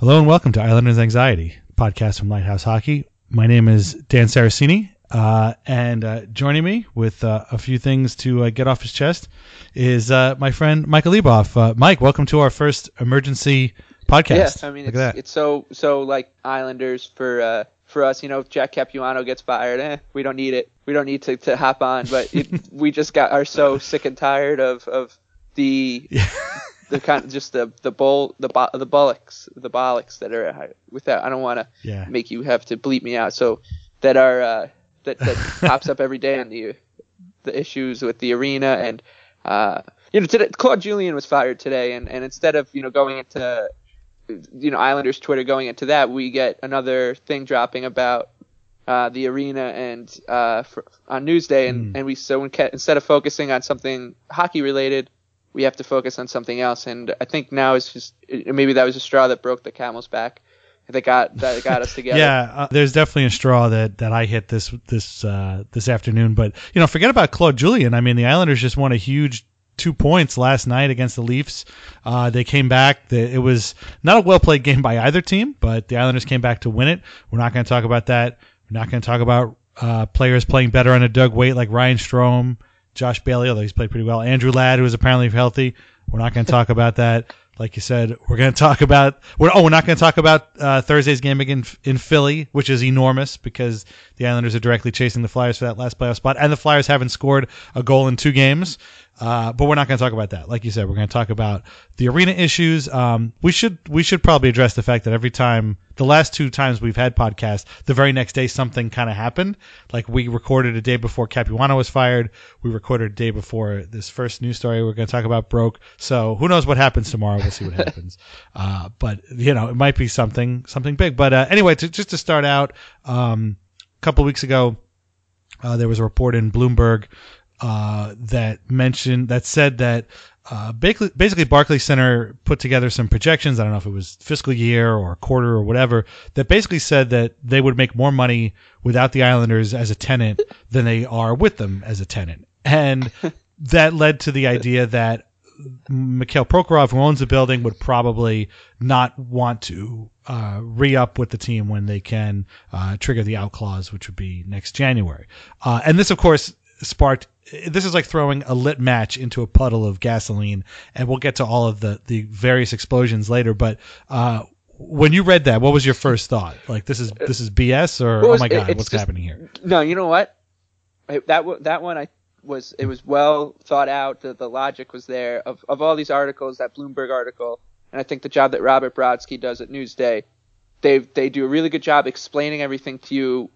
Hello and welcome to Islanders Anxiety, podcast from Lighthouse Hockey. My name is Dan Saraceni, uh, and uh, joining me with uh, a few things to uh, get off his chest is uh, my friend Michael Leboff. Uh, Mike, welcome to our first emergency podcast. Yes, I mean, Look it's, it's so so like Islanders for uh, for us. You know, if Jack Capuano gets fired, eh, we don't need it. We don't need to, to hop on. But it, we just got are so sick and tired of of the the kind of just the the bull the bo- the bullocks the bollocks that are without. I don't want to Yeah. make you have to bleep me out. So that are uh, that that pops up every day on the the issues with the arena and uh, you know today Claude Julien was fired today and and instead of you know going into you know Islanders Twitter going into that we get another thing dropping about uh, the arena and uh, for, on Newsday and, and we so in, instead of focusing on something hockey related we have to focus on something else and I think now it's just maybe that was a straw that broke the camel's back that got that got us together Yeah, uh, there's definitely a straw that, that I hit this this uh, this afternoon. But you know, forget about Claude Julien. I mean, the Islanders just won a huge two points last night against the Leafs. Uh, they came back. The, it was not a well played game by either team, but the Islanders came back to win it. We're not going to talk about that. We're not going to talk about uh, players playing better under Doug Weight like Ryan Strome, Josh Bailey, although he's played pretty well. Andrew Ladd, who is apparently healthy. We're not going to talk about that. Like you said, we're going to talk about. We're, oh, we're not going to talk about uh, Thursday's game again in Philly, which is enormous because the Islanders are directly chasing the Flyers for that last playoff spot, and the Flyers haven't scored a goal in two games. Uh, but we're not going to talk about that. Like you said, we're going to talk about the arena issues. Um, we should we should probably address the fact that every time the last two times we've had podcasts, the very next day something kind of happened. Like we recorded a day before Capuano was fired. We recorded a day before this first news story we're going to talk about broke. So who knows what happens tomorrow? We'll see what happens. Uh, but you know, it might be something something big. But uh, anyway, to, just to start out, um, a couple weeks ago, uh, there was a report in Bloomberg uh, that mentioned that said that uh, basically, basically Barclays Center put together some projections. I don't know if it was fiscal year or quarter or whatever that basically said that they would make more money without the Islanders as a tenant than they are with them as a tenant, and that led to the idea that Mikhail Prokhorov, who owns the building, would probably not want to uh, re up with the team when they can uh, trigger the out clause, which would be next January. Uh, and this, of course, sparked. This is like throwing a lit match into a puddle of gasoline, and we'll get to all of the the various explosions later. But uh, when you read that, what was your first thought? Like this is this is BS, or was, oh my god, what's just, happening here? No, you know what? That that one I was it was well thought out. The, the logic was there of of all these articles, that Bloomberg article, and I think the job that Robert Brodsky does at Newsday, they they do a really good job explaining everything to you,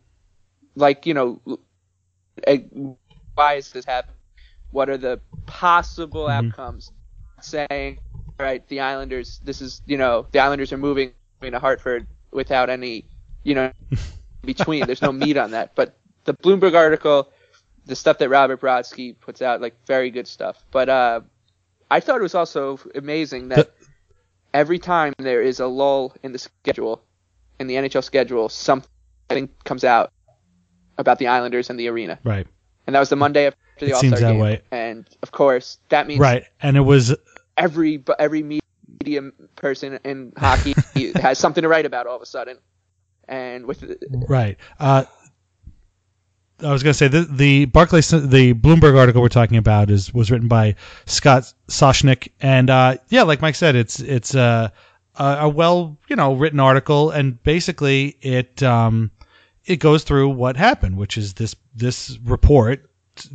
like you know, why is this happening? What are the possible mm-hmm. outcomes? Saying, all right, the Islanders, this is, you know, the Islanders are moving to Hartford without any, you know, between. There's no meat on that. But the Bloomberg article, the stuff that Robert Brodsky puts out, like very good stuff. But uh, I thought it was also amazing that every time there is a lull in the schedule, in the NHL schedule, something comes out about the Islanders and the arena. Right and that was the Monday after the All Star game. Way. And of course, that means right. And it was every every media person in hockey has something to write about all of a sudden. And with right. Uh, I was going to say the the Barclays the Bloomberg article we're talking about is was written by Scott Soshnick. And uh, yeah, like Mike said, it's it's a a well you know written article. And basically it um, it goes through what happened, which is this this report.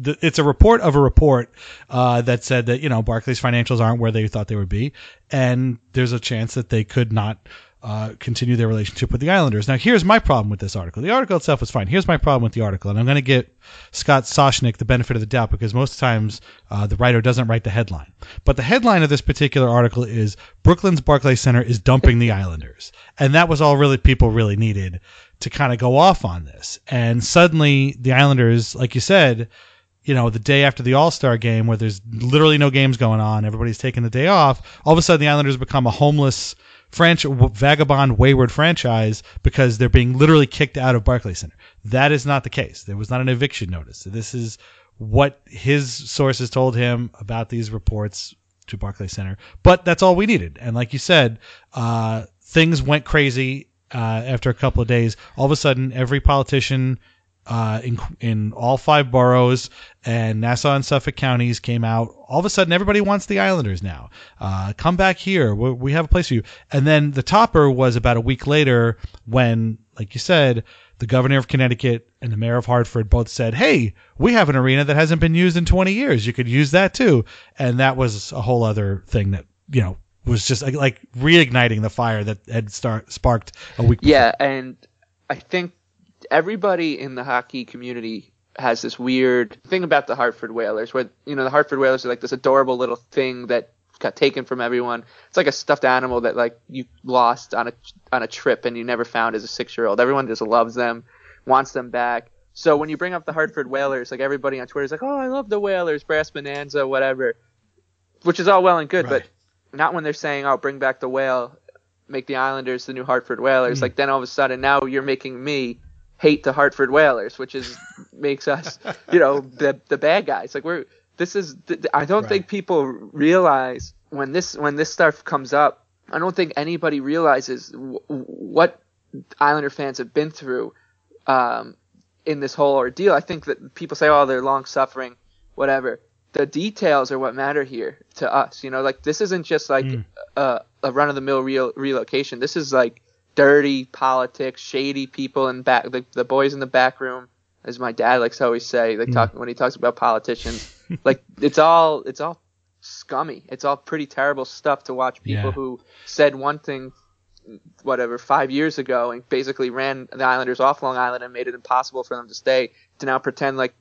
It's a report of a report uh, that said that you know Barclays financials aren't where they thought they would be, and there's a chance that they could not uh, continue their relationship with the Islanders. Now, here's my problem with this article. The article itself was fine. Here's my problem with the article, and I'm going to get Scott Soshnick the benefit of the doubt because most times uh, the writer doesn't write the headline. But the headline of this particular article is Brooklyn's Barclays Center is dumping the Islanders, and that was all really people really needed to kind of go off on this. And suddenly the Islanders, like you said, you know, the day after the All Star game where there's literally no games going on, everybody's taking the day off, all of a sudden the Islanders become a homeless franchise, vagabond, wayward franchise because they're being literally kicked out of Barclays Center. That is not the case. There was not an eviction notice. This is what his sources told him about these reports to Barclays Center. But that's all we needed. And like you said, uh, things went crazy uh, after a couple of days, all of a sudden every politician uh, in in all five boroughs and Nassau and Suffolk counties came out. All of a sudden, everybody wants the Islanders now. Uh, come back here. we we have a place for you. And then the topper was about a week later when, like you said, the governor of Connecticut and the mayor of Hartford both said, "Hey, we have an arena that hasn't been used in 20 years. You could use that too." And that was a whole other thing that you know was just like, like reigniting the fire that had start, sparked a week. Yeah, and I think everybody in the hockey community has this weird thing about the Hartford Whalers, where you know the Hartford Whalers are like this adorable little thing that got taken from everyone. It's like a stuffed animal that like you lost on a on a trip and you never found as a six year old. Everyone just loves them, wants them back. So when you bring up the Hartford Whalers, like everybody on Twitter is like, "Oh, I love the Whalers, Brass Bonanza, whatever," which is all well and good, right. but not when they're saying, "Oh, bring back the whale, make the Islanders the new Hartford Whalers." Mm. Like then all of a sudden now you're making me hate the Hartford Whalers, which is makes us, you know, the the bad guys. Like we're this is I don't right. think people realize when this when this stuff comes up. I don't think anybody realizes w- what Islander fans have been through um, in this whole ordeal. I think that people say, "Oh, they're long suffering, whatever." the details are what matter here to us. You know, like this isn't just like mm. a, a run of the mill real relocation. This is like dirty politics, shady people in back, the, the boys in the back room, as my dad likes to always say, like mm. talk when he talks about politicians. like it's all it's all scummy. It's all pretty terrible stuff to watch people Yeah. who said one thing whatever five years ago and basically ran the Islanders off Long Island and made it impossible for them to stay to now pretend like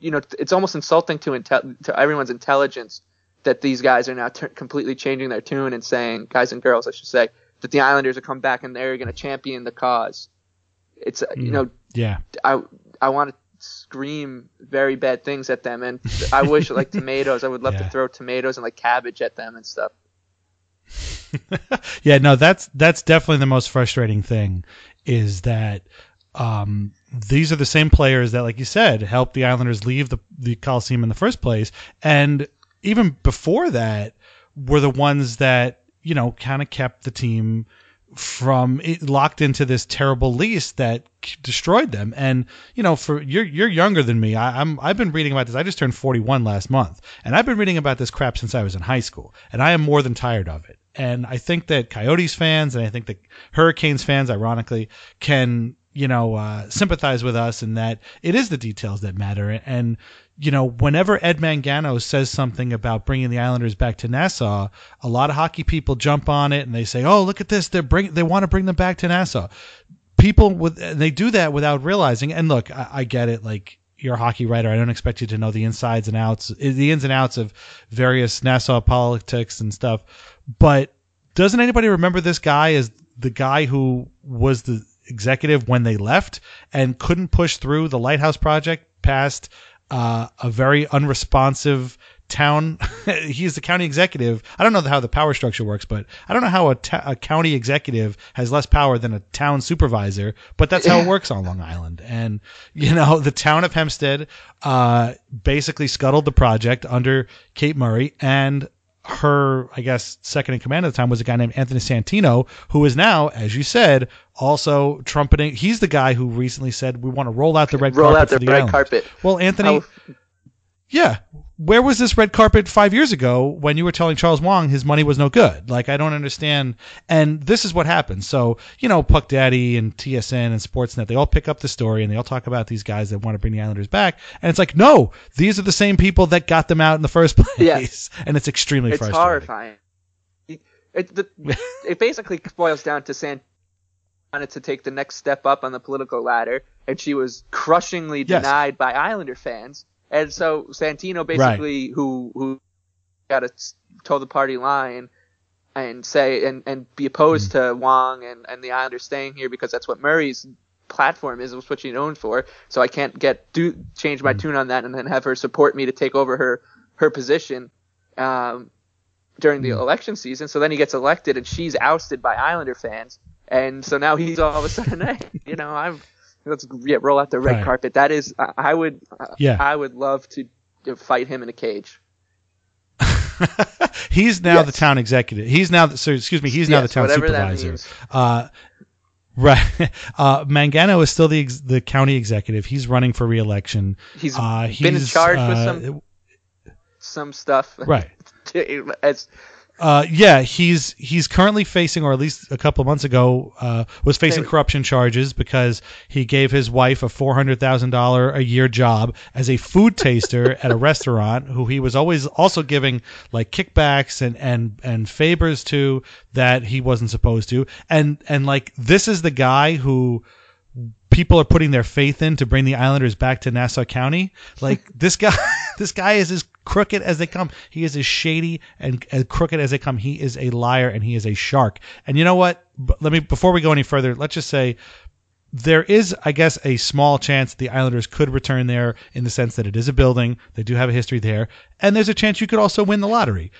you know it's almost insulting to intel- to everyone's intelligence that these guys are now t- completely changing their tune and saying guys and girls I should say that the Islanders are come back and they're going to champion the cause. It's uh you know Yeah. I I want to scream very bad things at them and I wish like tomatoes I would love Yeah. to throw tomatoes and like cabbage at them and stuff. yeah, no, that's that's definitely the most frustrating thing is that um, these are the same players that, like you said, helped the Islanders leave the the Coliseum in the first place, and even before that, were the ones that you know kind of kept the team from locked into this terrible lease that destroyed them. And you know, for you're you're younger than me. I, I'm I've been reading about this. I just turned 41 last month, and I've been reading about this crap since I was in high school, and I am more than tired of it. And I think that Coyotes fans and I think that Hurricanes fans, ironically, can you know uh, sympathize with us and that it is the details that matter. And you know, whenever Ed Mangano says something about bringing the Islanders back to Nassau, a lot of hockey people jump on it and they say, "Oh, look at this! They're bring they want to bring them back to Nassau." People with they do that without realizing. And look, I, I get it. Like you're a hockey writer, I don't expect you to know the insides and outs, the ins and outs of various Nassau politics and stuff. But doesn't anybody remember this guy as the guy who was the executive when they left and couldn't push through the lighthouse project past uh, a very unresponsive town. He's the county executive. I don't know how the power structure works, but I don't know how a, ta- a county executive has less power than a town supervisor. But that's how it works on Long Island. And you know, the town of Hempstead uh, basically scuttled the project under Kate Murray and. Her, I guess, second in command at the time was a guy named Anthony Santino, who is now, as you said, also trumpeting. He's the guy who recently said we want to roll out the red Roll carpet out the for the red Islanders." carpet. Well, Anthony, yeah. Where was this red carpet five years ago when you were telling Charles Wang his money was no good? Like, I don't understand. And this is what happens. So, you know, Puck Daddy and TSN and Sportsnet, they all pick up the story and they all talk about these guys that want to bring the Islanders back. And it's like, no, these are the same people that got them out in the first place. Yes. And it's extremely it's frustrating. horrifying. It, it, the, it basically boils down to San wanted to take the next step up on the political ladder, and she was crushingly Yes. denied by Islander fans. And so Santino basically, who who got to toe the party line and say and, and be opposed Mm. to Wang and, and the Islanders staying here because that's what Murray's platform is, was what she's known for. So I can't get do change Mm. my tune on that and then have her support me to take over her her position um, during Mm. the election season. So then he gets elected and she's ousted by Islander fans, and so now he's all of a sudden, hey, you know, I'm let's yeah, roll out the red Right. carpet. That is, I, I would, Yeah. I would love to, to fight him in a cage. He's now the town executive. He's now, the, so excuse me, he's now the town supervisor. Uh, right. Uh, Mangano is still the ex- the county executive. He's running for reelection. He's uh, been he's, charge with uh, some some stuff. Right. As Uh, yeah, he's he's currently facing, or at least a couple of months ago, uh, was facing corruption charges because he gave his wife a four hundred thousand dollar a year job as a food taster at a restaurant, who he was always also giving like kickbacks and and and favors to that he wasn't supposed to, and and like this is the guy who people are putting their faith in to bring the Islanders back to Nassau County. Like this guy, this guy is as crooked as they come. He is as shady and as crooked as they come. He is a liar and he is a shark. And you know what? Let me before we go any further, let's just say there is, I guess, a small chance the Islanders could return there in the sense that it is a building. They do have a history there, and there's a chance you could also win the lottery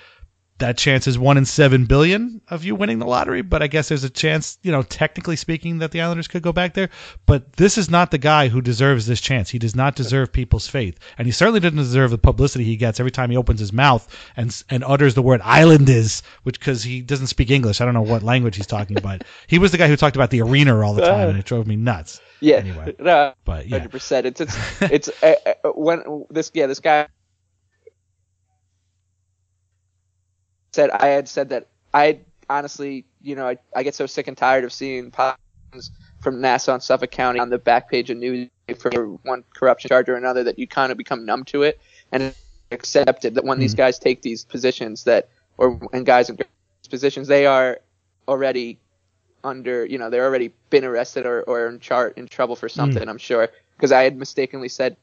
that chance is one in seven billion of you winning the lottery. But I guess there's a chance, you know, technically speaking, that the Islanders could go back there. But this is not the guy who deserves this chance. He does not deserve people's faith, and he certainly doesn't deserve the publicity he gets every time he opens his mouth and and utters the word "Islanders," which because he doesn't speak English. I don't know what language he's talking about. he was the guy who talked about the arena all the time, and it drove me nuts. yeah, Anyway, no, but yeah. hundred percent. It's it's it's uh, uh, when this yeah this guy said I had said that I honestly you know I, I get so sick and tired of seeing politicians from Nassau and Suffolk County on the back page of news for one corruption charge or another that you kind of become numb to it and accepted that when these Mm-hmm. guys take these positions that or and guys in positions they are already under you know they're already been arrested or, or in chart in trouble for something Mm. i'm sure because i had mistakenly said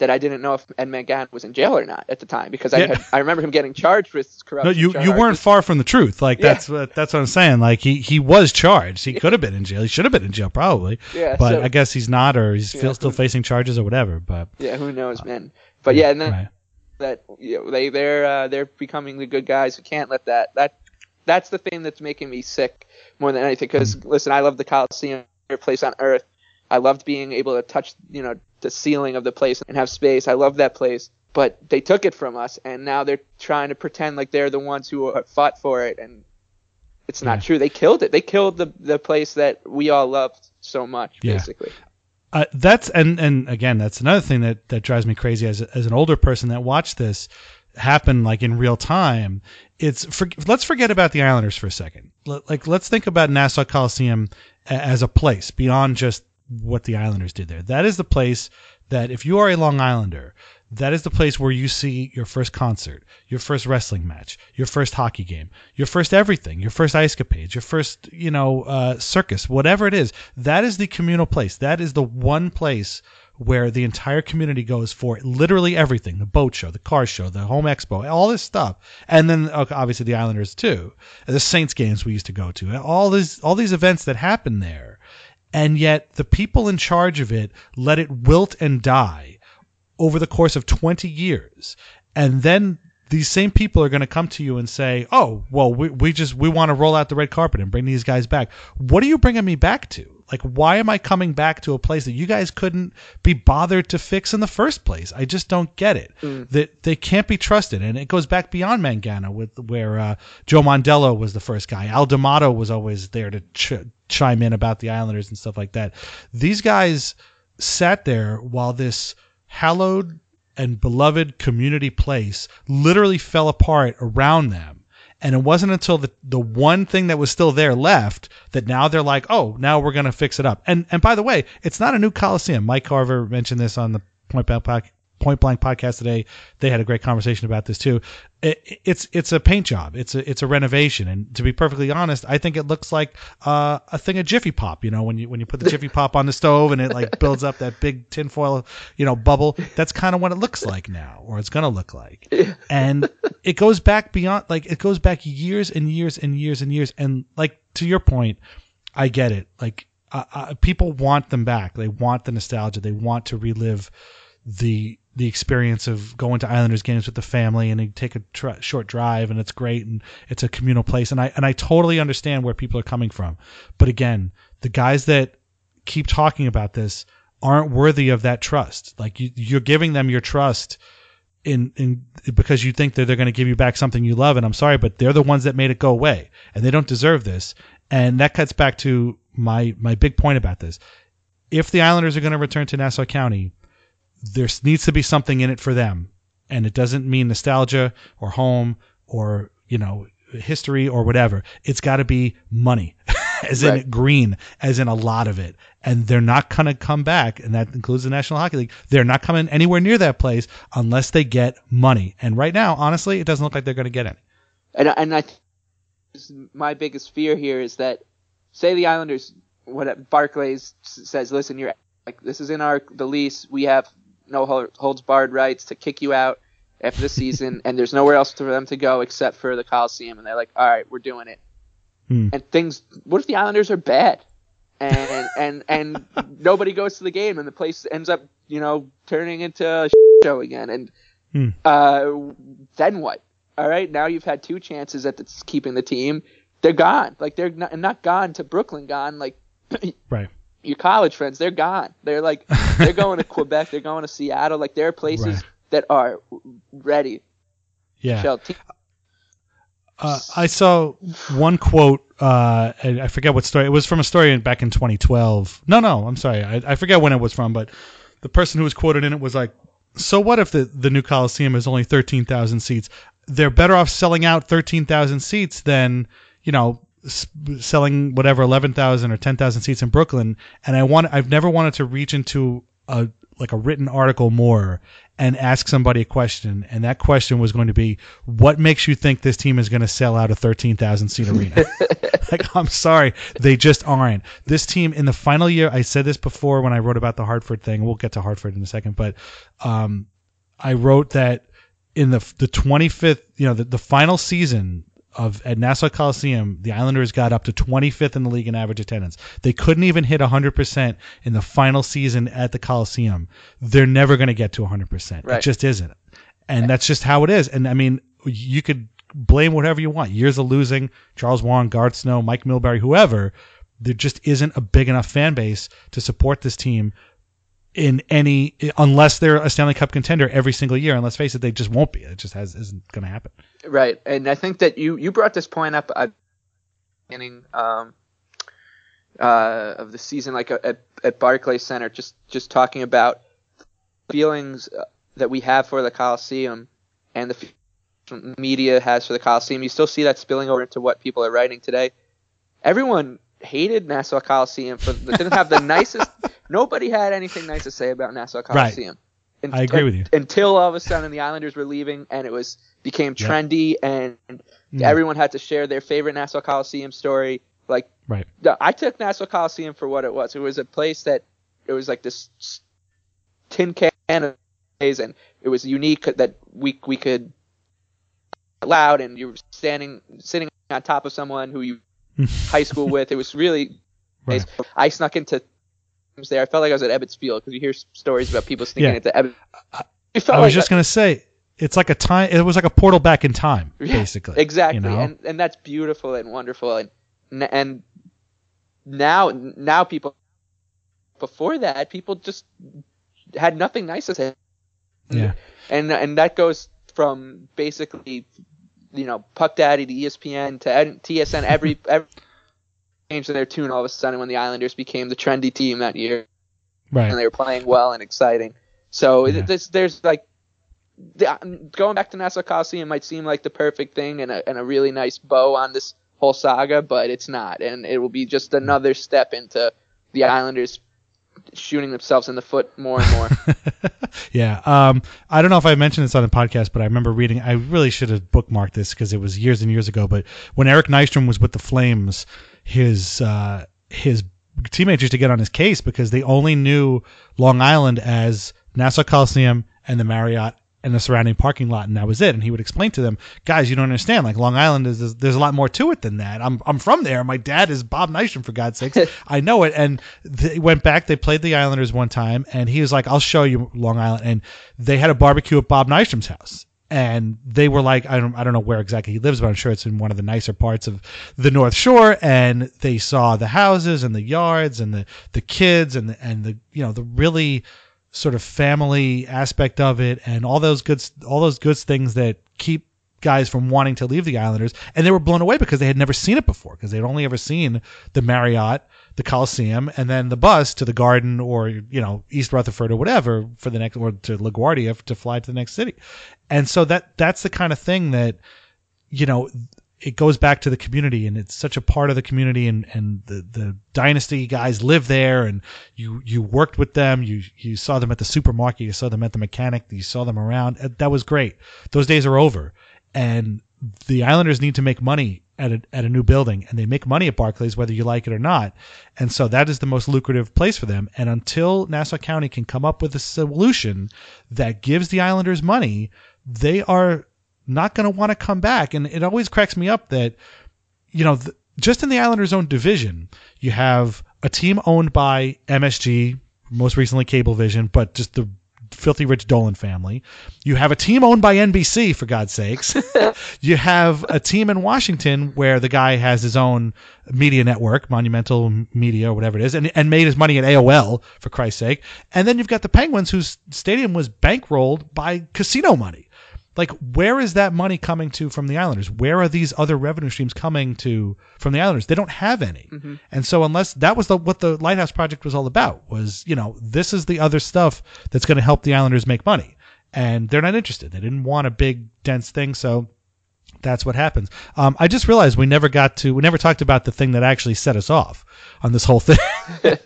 that i didn't know if ed mcgann was in jail or not at the time because i Yeah. had, i remember him getting charged with No, corruption you you charges. weren't far from the truth. Like Yeah. that's what that's what I'm saying. Like he he was charged. He could have been in jail. He should have been in jail probably. Yeah, But so- I guess he's not, or he's Yeah, still who- facing charges or whatever. But yeah who knows man but yeah and then right. that you know, they they're uh, they're becoming the good guys who can't let that that that's the thing that's making me sick more than anything because listen i love the coliseum place on earth i loved being able to touch you know the ceiling of the place and have space i love that place but they took it from us and now they're trying to pretend like they're the ones who fought for it and it's not Yeah. true they killed it they killed the the place that we all loved so much Yeah. basically Uh, that's and and again, that's another thing that that drives me crazy as as an older person that watched this happen like in real time. It's for, let's forget about the Islanders for a second. L- like let's think about Nassau Coliseum as a place beyond just what the Islanders did there. That is the place that if you are a Long Islander, that is the place where you see your first concert, your first wrestling match, your first hockey game, your first everything, your first ice capades, your first, you know, uh, circus, whatever it is. That is the communal place. That is the one place where the entire community goes for literally everything the boat show, the car show, the home expo, all this stuff. And then okay, obviously the Islanders too. The Saints games we used to go to. All these all these events that happen there. And yet the people in charge of it let it wilt and die over the course of 20 years. And then these same people are going to come to you and say, "Oh, well, we, we just we want to roll out the red carpet and bring these guys back." What are you bringing me back to? Like, why am I coming back to a place that you guys couldn't be bothered to fix in the first place? I just don't get it. That they can't be trusted, and it goes back beyond Mangano, with where uh, Joe Mondello was the first guy. Al D'Amato was always there to ch- chime in about the Islanders and stuff like that. These guys sat there while this hallowed and beloved community place literally fell apart around them. And it wasn't until the, the one thing that was still there left that now they're like, oh, now we're going to fix it up. And and by the way, it's not a new Coliseum. Mike Carver mentioned this on the Point Blank, Point Blank podcast today. They had a great conversation about this too. It, it's it's a paint job. It's a it's a renovation. And to be perfectly honest, I think it looks like uh, a thing of Jiffy Pop. You know, when you when you put the Jiffy Pop on the stove and it like builds up that big tinfoil, you know, bubble. That's kind of what it looks like now, or it's gonna look like. And it goes back beyond, like it goes back years and years and years and years. And like to your point, I get it. Like uh, uh, people want them back. They want the nostalgia. They want to relive the the experience of going to Islanders games with the family and you take a tr- short drive and it's great and it's a communal place and I and I totally understand where people are coming from. But again, the guys that keep talking about this aren't worthy of that trust. Like you, you're giving them your trust in in because you think that they're going to give you back something you love and I'm sorry but they're the ones that made it go away and they don't deserve this and that cuts back to my my big point about this if the Islanders are going to return to Nassau County there needs to be something in it for them. And it doesn't mean nostalgia or home or you know history or whatever. It's got to be money as in green as in a lot of it. And they're not going to come back and that includes the National Hockey League. They're not coming anywhere near that place unless they get money. And right now honestly it doesn't look like they're going to get any. And and I, my biggest fear here is that, say the Islanders, what Barclays says, listen, you're like this is in our the lease. We have no holds barred rights to kick you out after the season, and there's nowhere else for them to go except for the Coliseum. And they're like, all right, we're doing it. Hmm. And things. What if the Islanders are bad? And and and nobody goes to the game, and the place ends up, you know, turning into a show again. And Hmm. uh, then what? All right, now you've had two chances at the, keeping the team. They're gone. Like they're not, not gone to Brooklyn. Gone. Like right your college friends, they're gone. They're like they're going to Quebec. They're going to Seattle. Like there are places Right. that are ready. yeah. Uh, I saw one quote. Uh, I I forget what story. It was from a story back in 2012. No, no, I'm sorry. I, I forget when it was from, but the person who was quoted in it was like, "So what if the the new Coliseum is only 13,000 seats? They're better off selling out 13,000 seats than you know." Selling whatever 11,000 or 10,000 seats in Brooklyn and I want I've never wanted to reach into a like a written article more and ask somebody a question, and that question was going to be, "What makes you think this team is going to sell out a 13,000 seat arena?" like, I'm sorry, they just aren't. This team in the final year, I said this before when I wrote about the Hartford thing. We'll get to Hartford in a second, but um, I wrote that in the the 25th, you know, the, the final season of at Nassau Coliseum, the Islanders got up to 25th in the league in average attendance. They couldn't even hit 100% in the final season at the Coliseum. They're never going to get to 100%. Right. It just isn't. And that's just how it is. And I mean, you could blame whatever you want. Years of losing, Charles Wang, Garth Snow, Mike Milbury, whoever. There just isn't a big enough fan base to support this team in any unless they're a Stanley Cup contender every single year. And let's face it, they just won't be. It just has isn't going to happen. Right, and I think that you you brought this point up at beginning um, uh, of the season, like uh, at at Barclays Center, just just talking about feelings uh, that we have for the Coliseum and the media has for the Coliseum. You still see that spilling over into what people are writing today. Everyone hated Nassau Coliseum for didn't have the nicest. Nobody had anything nice to say about Nassau Coliseum. And- I agree with you. Until all of a sudden the Islanders were leaving and it was became Yeah. trendy and Mm. everyone had to share their favorite Nassau Coliseum story. Like Right. I took Nassau Coliseum for what it was. It was a place that it was like this tin can of days, and it was unique that we we could loud and you were standing sitting on top of someone who you high school with. It was really Right. nice. I snuck into there. I felt like I was at Ebbets Field because you hear stories about people sneaking Yeah. into Ebbets. I was like just going to say, it's like a time. It was like a portal back in time, Yeah, basically. Exactly, You know? and and that's beautiful and wonderful, and and now now people before that people just had nothing nice to say, yeah. and and that goes from basically you know Puck Daddy to ESPN to TSN every every changed their tune all of a sudden when the Islanders became the trendy team that year Right. and they were playing well and exciting. So Yeah. it there's, like the, going back to Nassau Coliseum might seem like the perfect thing and a, and a really nice bow on this whole saga, but it's not, and it will be just another step into the Islanders shooting themselves in the foot more and more. yeah. Um, I don't know if I mentioned this on the podcast, but I remember reading. I really should have bookmarked this because it was years and years ago. But when Eric Nystrom was with the Flames, his uh, his teammates used to get on his case because they only knew Long Island as Nassau Coliseum and the Marriott and the surrounding parking lot, and that was it. And he would explain to them, guys, you don't understand. Like Long Island is, is there's a lot more to it than that. I'm I'm from there. My dad is Bob Nystrom, for God's sakes. I know it. And they went back. They played the Islanders one time, and he was like, I'll show you Long Island. And they had a barbecue at Bob Nystrom's house. And they were like, I don't, I don't know where exactly he lives, but I'm sure it's in one of the nicer parts of the North Shore. And they saw the houses and the yards and the, the kids and the, and the, you know, the really sort of family aspect of it and all those good all those good things that keep guys from wanting to leave the Islanders and they were blown away because they had never seen it before because they'd only ever seen the Marriott, the Coliseum and then the bus to the Garden or you know East Rutherford or whatever for the next or to LaGuardia to fly to the next city. And so that that's the kind of thing that you know it goes back to the community and it's such a part of the community and, and the, the dynasty guys live there and you, you worked with them. You, you saw them at the supermarket. You saw them at the mechanic. You saw them around. That was great. Those days are over and the Islanders need to make money at a, at a new building and they make money at Barclays, whether you like it or not. And so that is the most lucrative place for them. And until Nassau County can come up with a solution that gives the Islanders money, they are not going to want to come back. And it always cracks me up that, you know, th- just in the Islanders' own division, you have a team owned by MSG, most recently Cablevision, but just the filthy rich Dolan family. You have a team owned by NBC, for God's sakes. you have a team in Washington where the guy has his own media network, Monumental Media, or whatever it is, and, and made his money at AOL, for Christ's sake. And then you've got the Penguins, whose stadium was bankrolled by casino money like where is that money coming to from the islanders? Where are these other revenue streams coming to from the islanders? They don't have any. Mm-hmm. And so unless that was the what the lighthouse project was all about was you know this is the other stuff that's going to help the islanders make money. And they're not interested. They didn't want a big dense thing. So that's what happens. Um, I just realized we never got to, we never talked about the thing that actually set us off on this whole thing.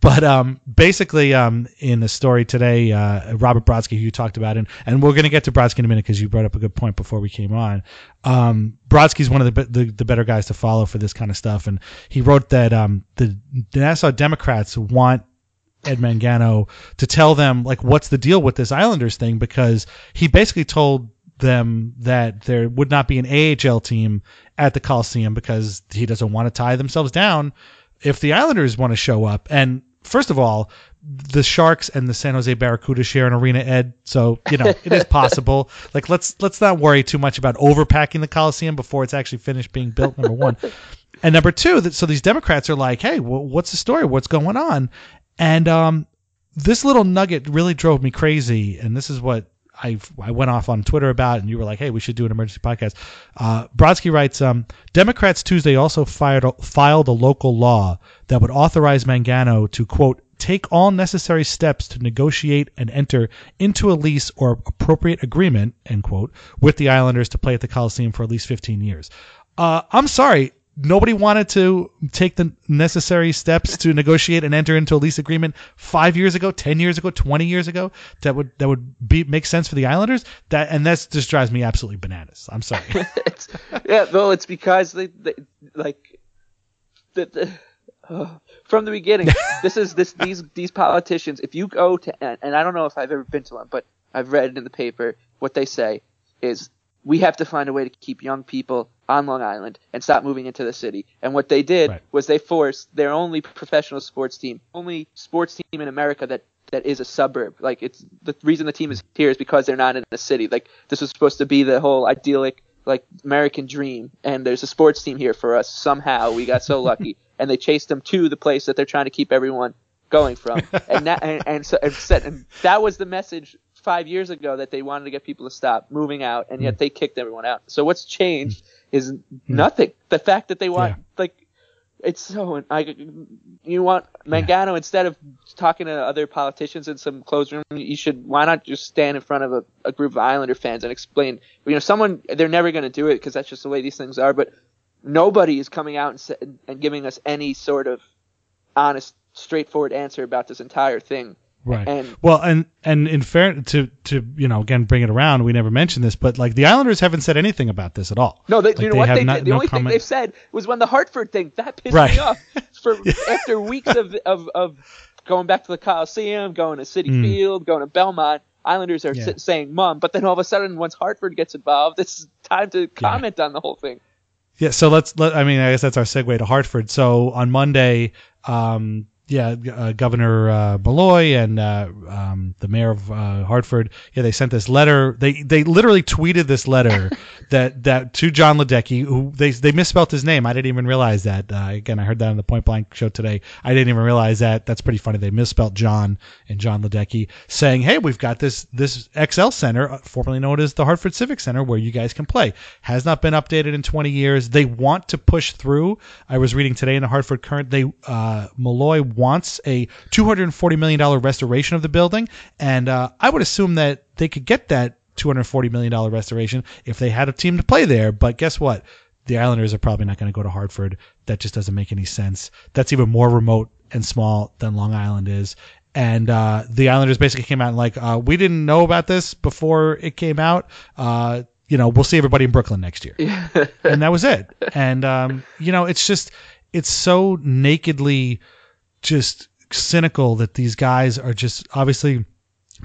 but um, basically, um, in the story today, uh, Robert Brodsky, who you talked about, and, and we're going to get to Brodsky in a minute because you brought up a good point before we came on. Um, Brodsky's one of the, the, the better guys to follow for this kind of stuff, and he wrote that um, the Nassau Democrats want Ed Mangano to tell them like what's the deal with this Islanders thing because he basically told them that there would not be an AHL team at the Coliseum because he doesn't want to tie themselves down if the Islanders want to show up. And first of all, the Sharks and the San Jose Barracuda share an arena, Ed. So you know it is possible. like let's let's not worry too much about overpacking the Coliseum before it's actually finished being built. Number one, and number two, that so these Democrats are like, hey, what's the story? What's going on? And um, this little nugget really drove me crazy. And this is what I I went off on Twitter about, and you were like, "Hey, we should do an emergency podcast." Uh, Brodsky writes, um, "Democrats Tuesday also fired, filed a local law that would authorize Mangano to quote take all necessary steps to negotiate and enter into a lease or appropriate agreement end quote with the Islanders to play at the Coliseum for at least 15 years." Uh, I'm sorry, nobody wanted to take the necessary steps to negotiate and enter into a lease agreement five years ago, ten years ago, twenty years ago. That would that would be make sense for the Islanders. That and that just drives me absolutely bananas. I'm sorry. yeah, well, it's because they, they like the, the uh, from the beginning. this is this these these politicians. If you go to and I don't know if I've ever been to one, but I've read it in the paper. What they say is we have to find a way to keep young people on Long Island and stop moving into the city. And what they did right. was they forced their only professional sports team, only sports team in America that that is a suburb. Like it's the reason the team is here is because they're not in the city. Like this was supposed to be the whole idyllic like American dream and there's a sports team here for us. Somehow we got so lucky and they chased them to the place that they're trying to keep everyone going from. and that and, and so and, said, and that was the message five years ago that they wanted to get people to stop moving out, and yet mm. they kicked everyone out. So what's changed is mm. nothing. The fact that they want yeah. like it's so I, you want Mangano yeah. instead of talking to other politicians in some closed room, you should why not just stand in front of a, a group of Islander fans and explain. You know, someone they're never going to do it because that's just the way these things are. But nobody is coming out and, and giving us any sort of honest, straightforward answer about this entire thing. Right. And, well, and and in fair to to you know again bring it around, we never mentioned this, but like the Islanders haven't said anything about this at all. No, they, like, you know they what? They, not, the no only comment. thing they've said was when the Hartford thing that pissed right. me off. For after weeks of, of of going back to the Coliseum, going to City mm. Field, going to Belmont, Islanders are yeah. saying "mum," but then all of a sudden, once Hartford gets involved, it's time to comment yeah. on the whole thing. Yeah, so let's let. I mean, I guess that's our segue to Hartford. So on Monday, um, yeah, uh, Governor uh, Malloy and uh, um, the mayor of uh, Hartford, yeah, they sent this letter. They they literally tweeted this letter that that to Jon Ledecky, who they they misspelled his name. I didn't even realize that. Uh, again, I heard that on the Point Blank show today. I didn't even realize that. That's pretty funny. They misspelled John and Jon Ledecky, saying, "Hey, we've got this this XL Center, uh, formerly known as the Hartford Civic Center, where you guys can play. Has not been updated in 20 years. They want to push through. I was reading today in the Hartford Courant. They Malloy wants a $240 million restoration of the building. And uh, I would assume that they could get that $240 million restoration if they had a team to play there. But guess what? The Islanders are probably not going to go to Hartford. That just doesn't make any sense. That's even more remote and small than Long Island is. And uh, the Islanders basically came out and like, uh, we didn't know about this before it came out. Uh, you know, we'll see everybody in Brooklyn next year. and that was it. And, um, you know, it's just, it's so nakedly just cynical that these guys are just obviously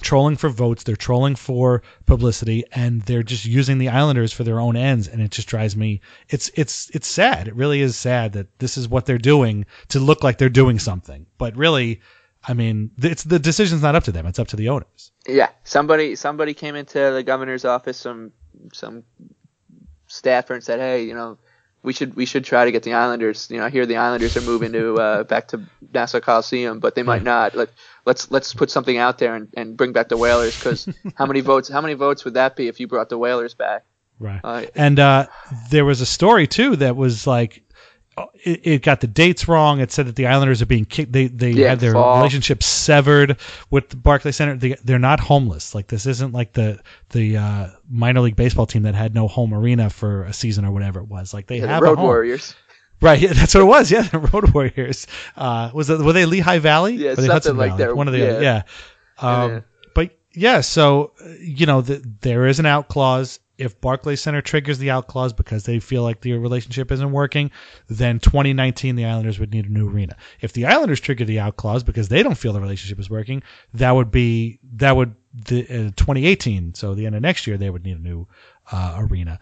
trolling for votes, they're trolling for publicity, and they're just using the Islanders for their own ends. And it just drives me. It's it's it's sad. It really is sad that this is what they're doing to look like they're doing something, but really. I mean, it's the decision's not up to them; it's up to the owners. Yeah, somebody somebody came into the governor's office, some some staffer, and said, "Hey, you know, we should we should try to get the Islanders. You know, I hear the Islanders are moving to uh, back to Nassau Coliseum, but they might not. Let let's let's put something out there and, and bring back the Whalers because how many votes how many votes would that be if you brought the Whalers back? Right. Uh, and uh, there was a story too that was like it, it got the dates wrong. It said that the Islanders are being kicked. They they Yeah, had their fall. relationship severed with the Barclays Center. They, they're not homeless. Like this isn't like the the uh, minor league baseball team that had no home arena for a season or whatever it was. Like they Yeah, the have Road a home. Warriors. Right, yeah, that's what it was. Yeah, the Road Warriors. Uh, was it were they Lehigh Valley? Yeah, something Hudson like Valley? that. One of the Yeah. other. Yeah. Um, Yeah. But yeah, so uh, you know, the, there is an out clause. If Barclays Center triggers the out clause because they feel like the relationship isn't working, then 2019 the Islanders would need a new arena. If the Islanders trigger the out clause because they don't feel the relationship is working, that would be that would the uh, 2018. So the end of next year they would need a new uh, arena.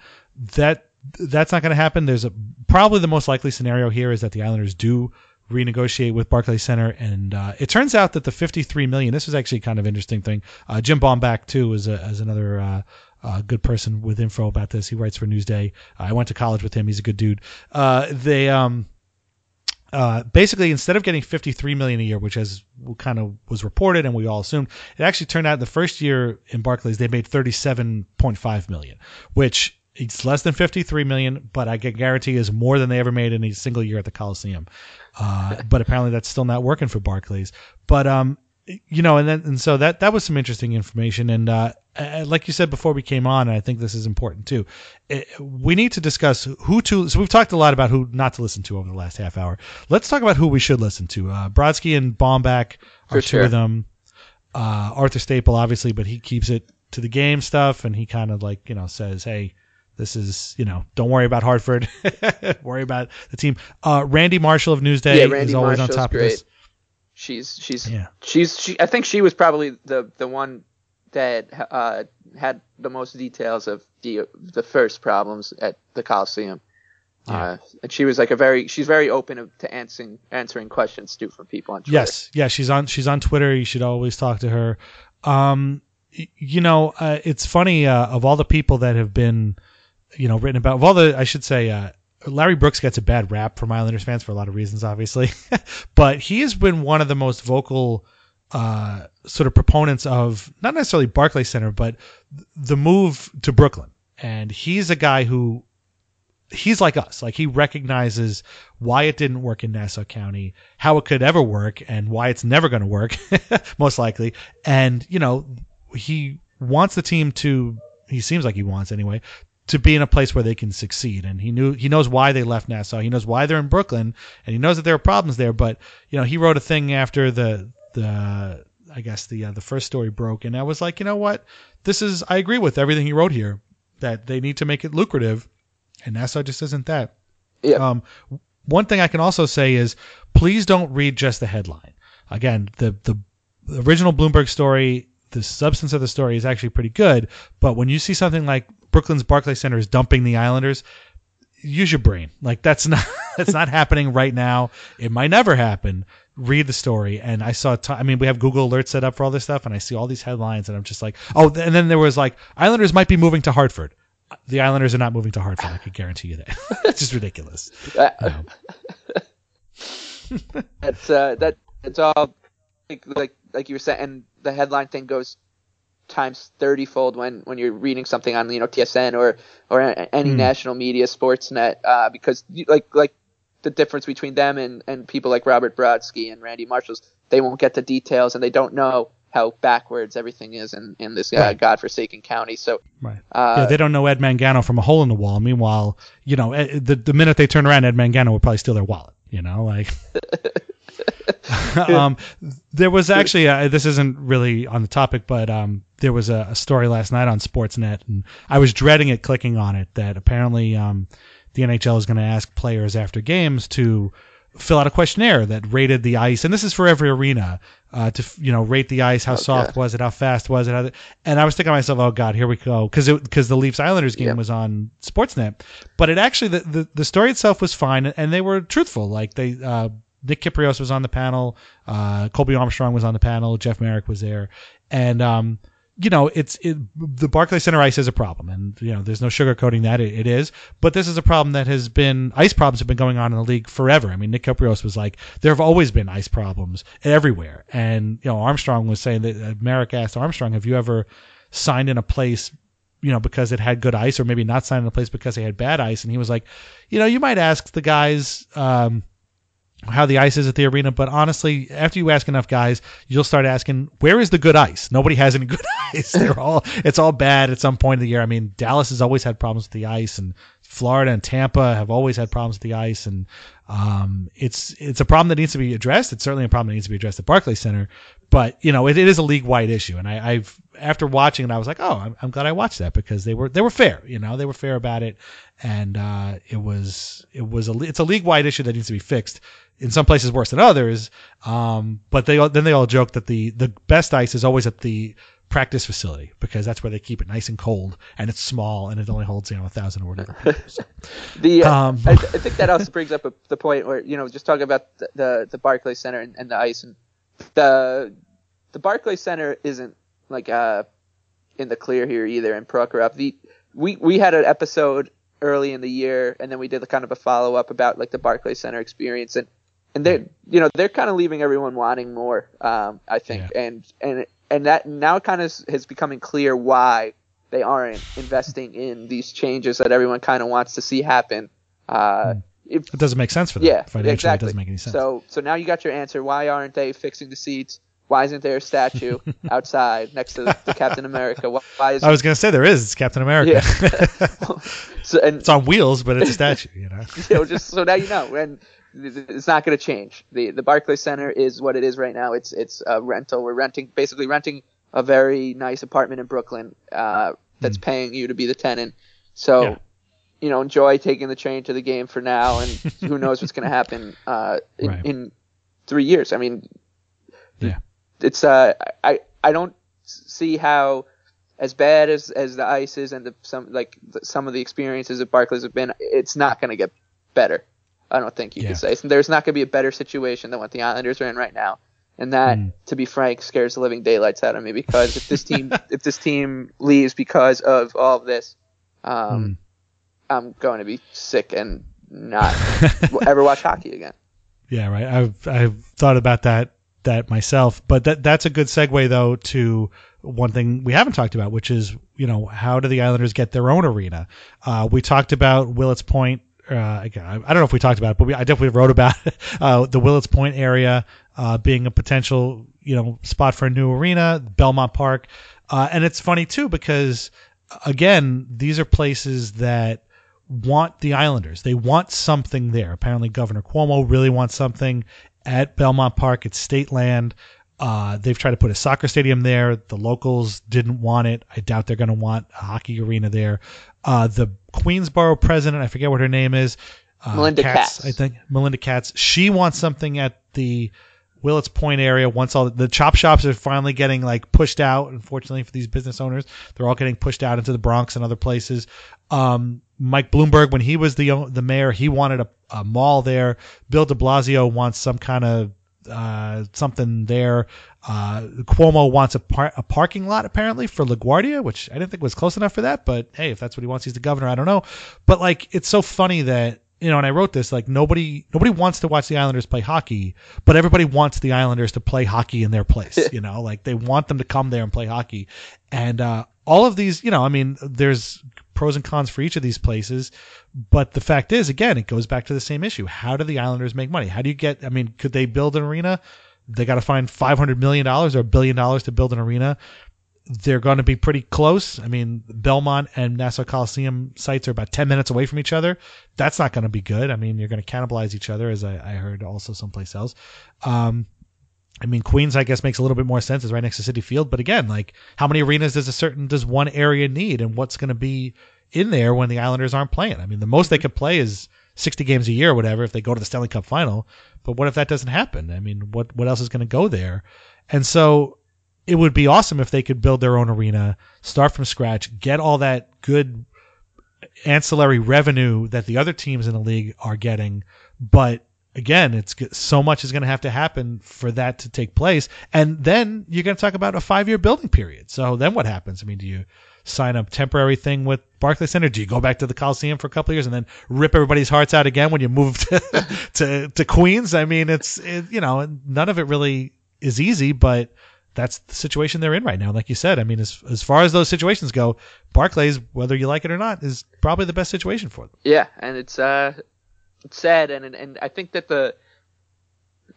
That that's not going to happen. There's a probably the most likely scenario here is that the Islanders do renegotiate with Barclays Center, and uh, it turns out that the 53 million. This was actually kind of interesting thing. Uh, Jim Baumbach too is a, is another. Uh, uh, good person with info about this. He writes for Newsday. I went to college with him. He's a good dude. Uh, they um, uh, basically instead of getting 53 million a year, which as kind of was reported and we all assumed, it actually turned out the first year in Barclays they made 37.5 million, which it's less than 53 million, but I can guarantee is more than they ever made in a single year at the Coliseum. Uh, but apparently that's still not working for Barclays. But um, you know, and then and so that that was some interesting information. And uh, like you said before we came on, and I think this is important too. uh, we need to discuss who to. So we've talked a lot about who not to listen to over the last half hour. Let's talk about who we should listen to. Uh, Brodsky and Baumbach are For two sure. of them. Uh, Arthur Staple, obviously, but he keeps it to the game stuff, and he kind of like you know says, "Hey, this is you know, don't worry about Hartford, worry about the team." Uh, Randi Marshall of Newsday yeah, Randi is always Marshall's on top great. of this. She's she's Yeah. she's she. I think she was probably the the one that uh, had the most details of the the first problems at the Coliseum. Uh, and she was like a very she's very open to answering answering questions too from people on Twitter. Yes, yeah, she's on she's on Twitter. You should always talk to her. Um, you know, uh, it's funny uh, of all the people that have been, you know, written about of all the I should say, uh, Larry Brooks gets a bad rap from Islanders fans for a lot of reasons, obviously, but he has been one of the most vocal. Uh, sort of proponents of not necessarily Barclays Center, but the move to Brooklyn. And he's a guy who he's like us. Like he recognizes why it didn't work in Nassau County, how it could ever work, and why it's never going to work, most likely. And you know, he wants the team to. He seems like he wants anyway to be in a place where they can succeed. And he knew he knows why they left Nassau. He knows why they're in Brooklyn, and he knows that there are problems there. But you know, he wrote a thing after the the. I guess the uh, the first story broke, and I was like, you know what, this is I agree with everything he wrote here, that they need to make it lucrative, and Nassau just isn't that. Yeah. Um, one thing I can also say is please don't read just the headline. Again, the the original Bloomberg story, the substance of the story is actually pretty good, but when you see something like Brooklyn's Barclays Center is dumping the Islanders, use your brain. Like that's not that's not happening right now. It might never happen. Read the story, and I saw. T- I mean, we have Google Alerts set up for all this stuff, and I see all these headlines, and I'm just like, oh. And then there was like, Islanders might be moving to Hartford. The Islanders are not moving to Hartford. I can guarantee you that. it's just ridiculous. Uh, that's uh, that it's all like, like like you were saying, and the headline thing goes times thirty fold when when you're reading something on you know TSN or or any Hmm. national media, Sportsnet, uh, because you, like like the difference between them and and people like Robert Brodsky and Randi Marshalls, they won't get the details and they don't know how backwards everything is in in this uh, Right. godforsaken county. So Right. Uh, yeah, they don't know Ed Mangano from a hole in the wall. Meanwhile, you know, eh, the the minute they turn around, Ed Mangano will probably steal their wallet. You know, like. um, there was actually uh, this isn't really on the topic, but um, there was a, a story last night on Sportsnet, and I was dreading it clicking on it. That apparently um, the NHL is going to ask players after games to fill out a questionnaire that rated the ice, and this is for every arena uh, to you know rate the ice, how soft was it, how fast was it, how, and I was thinking to myself, oh god, here we go, because because the Leafs Islanders game was on Sportsnet, but it actually the, the the story itself was fine, and they were truthful, like they. Uh, Nick Kypreos was on the panel, uh, Colby Armstrong was on the panel, Jeff Marek was there, and um, you know, it's it, the Barclay Center ice is a problem, and you know, there's no sugarcoating that it, it is. But this is a problem that has been ice problems have been going on in the league forever. I mean, Nick Kypreos was like, there have always been ice problems everywhere, and you know, Armstrong was saying that uh, Marek asked Armstrong, have you ever signed in a place you know, because it had good ice, or maybe not sign in a place because they had bad ice. And he was like, you know, you might ask the guys. Um, how the ice is at the arena, but honestly, after you ask enough guys, you'll start asking, where is the good ice? Nobody has any good ice. They're all, it's all bad at some point of the year. I mean, Dallas has always had problems with the ice, and Florida and Tampa have always had problems with the ice, and um, it's it's a problem that needs to be addressed. It's certainly a problem that needs to be addressed at Barclays Center, but you know, it, it is a league wide issue, and I, I've after watching it, I was like, oh, I'm, I'm glad I watched that because they were they were fair, you know, they were fair about it, and uh, it was it was a it's a league wide issue that needs to be fixed in some places worse than others. Um, but they then they all joke that the the best ice is always at the practice facility because that's where they keep it nice and cold and it's small and it only holds you know a thousand or whatever. So, the uh, um, I, I think that also brings up a, the point where you know just talking about the the, the Barclays Center and, and the ice and the the Barclays Center isn't like uh in the clear here either in Prokhorov. The we we had an episode early in the year and then we did kind of a follow up about like the Barclays Center experience and and they're you know they're kind of leaving everyone wanting more um I think Yeah. and and and that now kind of is becoming clear why they aren't investing in these changes that everyone kind of wants to see happen. Uh, if, it doesn't make sense for them yeah, financially. exactly. It doesn't make any sense. So so now you got your answer. Why aren't they fixing the seats? Why isn't there a statue outside next to the, the Captain America? Why, why is I was gonna say there is. It's Captain America. yeah. so and it's on wheels, but it's a statue. You know. know, just so now you know, and it's not going to change. the The Barclays Center is what it is right now. It's it's a rental. We're renting, basically renting a very nice apartment in Brooklyn uh, that's paying you to be the tenant. So. Yeah. you know, enjoy taking the train to the game for now, and who knows what's going to happen uh, in, Right. in three years. I mean, Yeah. it's uh, I I don't see how as bad as as the ice is and the, some like the, some of the experiences at Barclays have been, it's not going to get better. I don't think you Yeah. could say. So there's not going to be a better situation than what the Islanders are in right now. And that, Mm. to be frank, scares the living daylights out of me because if this team if this team leaves because of all of this, um, Mm. I'm going to be sick and not ever watch hockey again. Yeah, right. I've I've thought about that that myself, but that that's a good segue though to one thing we haven't talked about, which is you know how do the Islanders get their own arena? Uh, we talked about Willets Point. Uh, again, I, I don't know if we talked about it, but we, I definitely wrote about uh, the Willets Point area uh, being a potential you know spot for a new arena, Belmont Park, uh, and it's funny too because again these are places that want the Islanders. They want something there. Apparently, Governor Cuomo really wants something at Belmont Park. It's state land. Uh, they've tried to put a soccer stadium there. The locals didn't want it. I doubt they're going to want a hockey arena there. Uh, the Queensboro president, I forget what her name is. Uh, Melinda Katz. I think Melinda Katz. She wants something at the Willets Point area. Once all the chop shops are finally getting like pushed out, unfortunately for these business owners, they're all getting pushed out into the Bronx and other places. Um, Mike Bloomberg, when he was the the mayor, he wanted a, a mall there. Bill De Blasio wants some kind of uh, something there. Uh, Cuomo wants a, par- a parking lot apparently for LaGuardia, which I didn't think was close enough for that. But hey, if that's what he wants, he's the governor. I don't know. But like, it's so funny that you know, and I wrote this like nobody nobody wants to watch the Islanders play hockey, but everybody wants the Islanders to play hockey in their place. you know, like they want them to come there and play hockey. And uh, all of these, you know, I mean, there's pros and cons for each of these places, but the fact is, again, it goes back to the same issue. How do the Islanders make money? How do you get? I mean, could they build an arena? They got to find five hundred million dollars or a billion dollars to build an arena they're going to be pretty close. I mean, Belmont and Nassau Coliseum sites are about 10 minutes away from each other. That's not going to be good. I mean, you're going to cannibalize each other, as I, I heard also someplace else. Um, I mean, Queens, I guess, makes a little bit more sense. It's right next to Citi Field. But again, like, how many arenas does a certain, does one area need? And what's going to be in there when the Islanders aren't playing? I mean, the most they could play is 60 games a year or whatever if they go to the Stanley Cup final. But what if that doesn't happen? I mean, what, what else is going to go there? And so it would be awesome if they could build their own arena, start from scratch, get all that good ancillary revenue that the other teams in the league are getting. But again, it's so much is going to have to happen for that to take place. And then you're going to talk about a five year building period. So then what happens? I mean, do you sign a temporary thing with Barclays you go back to the Coliseum for a couple years and then rip everybody's hearts out again when you move to to, to Queens? I mean, it's it, you know none of it really is easy, but that's the situation they're in right now. Like you said, I mean, as as far as those situations go, Barclays, whether you like it or not, is probably the best situation for them. Yeah, and it's uh, it's sad, and and I think that the,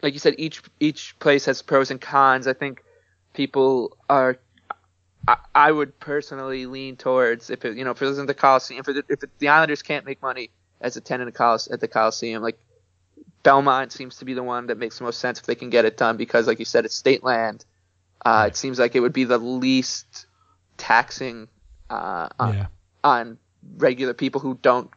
like you said, each each place has pros and cons. I think people are. I, I would personally lean towards if it, you know if it wasn't the Coliseum, if it, if it, the Islanders can't make money as a tenant at the Coliseum, like Belmont seems to be the one that makes the most sense if they can get it done because, like you said, it's state land. Uh, it seems like it would be the least taxing uh, on, Yeah. on regular people who don't,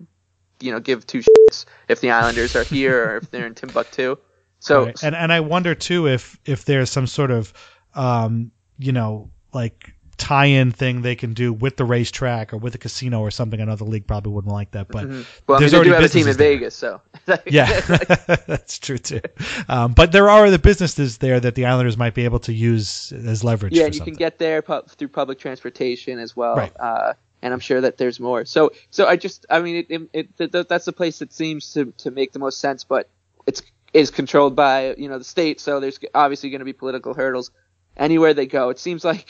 you know, give two shits if the Islanders are here or if they're in Timbuktu. So Right. and and I wonder too if if there's some sort of um, you know like tie-in thing they can do with the racetrack or with the casino or something. I know the league probably wouldn't like that, but Mhm. well, I mean, there's they already do have a team in there. Vegas, so yeah, that's true too. Um, but there are other businesses there that the Islanders might be able to use as leverage. yeah, you something. can get there pu- through public transportation as well. Right. Uh, and I'm sure that there's more. So, so I just, I mean, it, it, it th- th- that's the place that seems to, to make the most sense, but it's is controlled by you know the state, so there's obviously going to be political hurdles anywhere they go. It seems like,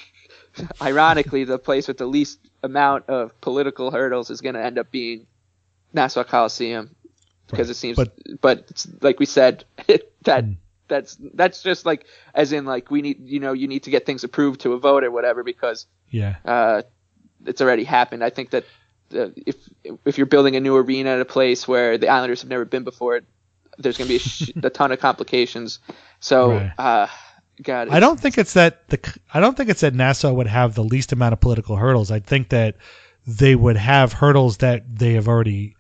ironically, the place with the least amount of political hurdles is going to end up being Nassau Coliseum because it seems, But- but, it's, like we said, that that's that's just like as in like we need you know you need to get things approved to a vote or whatever because yeah. uh, it's already happened. I think that uh, if if you're building a new arena at a place where the Islanders have never been before, there's going to be a, sh- a ton of complications. So, Right. uh, God, I don't think it's that the I don't think it's that Nassau would have the least amount of political hurdles. I think that they would have hurdles that they have already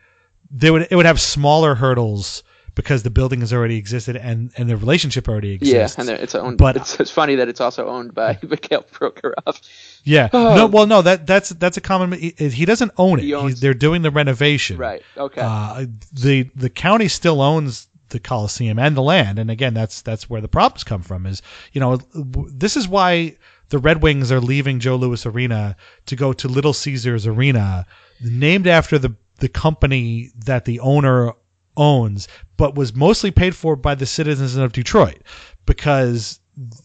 they would it would have smaller hurdles because the building has already existed and and the relationship already exists. Yeah, and it's owned. But- it's, it's funny that it's also owned by Mikhail Prokhorov. Yeah. Oh. No. Well, no. That that's that's a common. He, he doesn't own it. He owns- He's, they're doing the renovation. Right. Okay. Uh, the the county still owns the Coliseum and the land, and again, that's that's where the problems come from. Is you know this is why the Red Wings are leaving Joe Louis Arena to go to Little Caesars Arena, named after the the company that the owner owns, but was mostly paid for by the citizens of Detroit because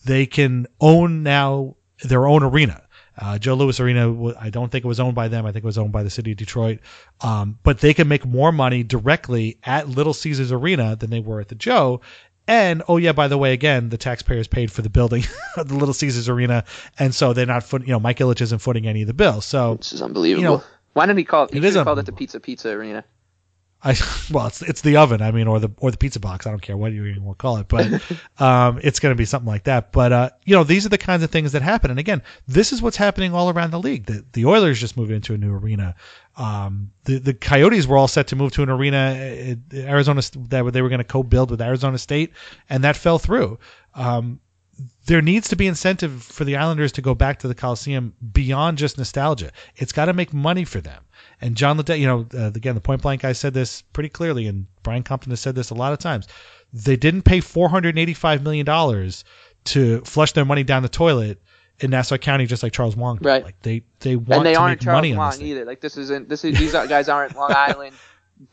they can own now their own arena. Uh, Joe Louis Arena, I don't think it was owned by them. I think it was owned by the city of Detroit. Um, but they can make more money directly at Little Caesars Arena than they were at the Joe. And oh yeah, by the way, again, the taxpayers paid for the building of the Little Caesars Arena, and so they're not foot. You know, Mike Ilitch isn't footing any of the bill. So this is unbelievable. You know, Why didn't he call it? He it have called it the Pizza Pizza Arena. I well, it's it's the oven. I mean, or the or the pizza box. I don't care what you even want to call it, but um, it's going to be something like that. But uh, you know, these are the kinds of things that happen. And again, this is what's happening all around the league. The the Oilers just moved into a new arena. Um, the the Coyotes were all set to move to an arena, Arizona that they were going to co-build with Arizona State, and that fell through. Um, there needs to be incentive for the Islanders to go back to the Coliseum beyond just nostalgia. It's got to make money for them. And Jon Ledecky, you know, uh, again, the point blank guy said this pretty clearly, and Brian Compton has said this a lot of times. They didn't pay $485 million to flush their money down the toilet in Nassau County, just like Charles Wang. did. Right. Like they, they want and they to aren't make Charles money on Wang either. Like this isn't this is these guys aren't Long Island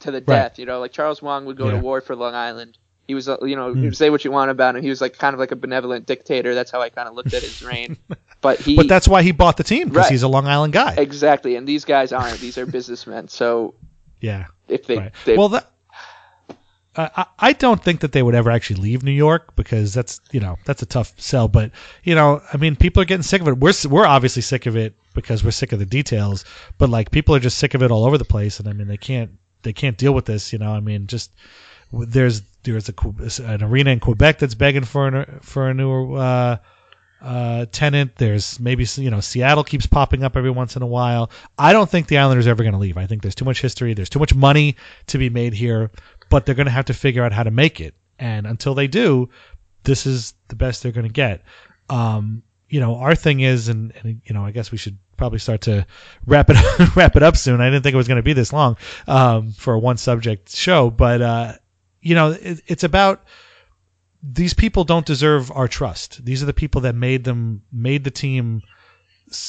to the death. You know, like Charles Wang would go Yeah. to war for Long Island. He was, uh, you know, you say what you want about him. He was like kind of like a benevolent dictator. That's how I kind of looked at his reign. But he, But that's why he bought the team because Right. he's a Long Island guy. exactly. And these guys aren't. These are businessmen. So Yeah. if they, Right. they well, that, I, I- I don't think that they would ever actually leave New York because that's you know that's a tough sell. But you know, I mean, people are getting sick of it. We're we're obviously sick of it because we're sick of the details. But like, people are just sick of it all over the place, and I mean, they can't they can't deal with this. You know, I mean, just there's there's a an arena in Quebec that's begging for an, for a new uh, uh, tenant. There's maybe you know Seattle keeps popping up every once in a while. I don't think the Islanders are ever going to leave. I think there's too much history. There's too much money to be made here, but they're going to have to figure out how to make it. And until they do, this is the best they're going to get. Um, you know, our thing is, and, and you know, I guess we should probably start to wrap it wrap it up soon. I didn't think it was going to be this long um, for a one subject show, but uh, you know, it, it's about these people don't deserve our trust. These are the people that made them made the team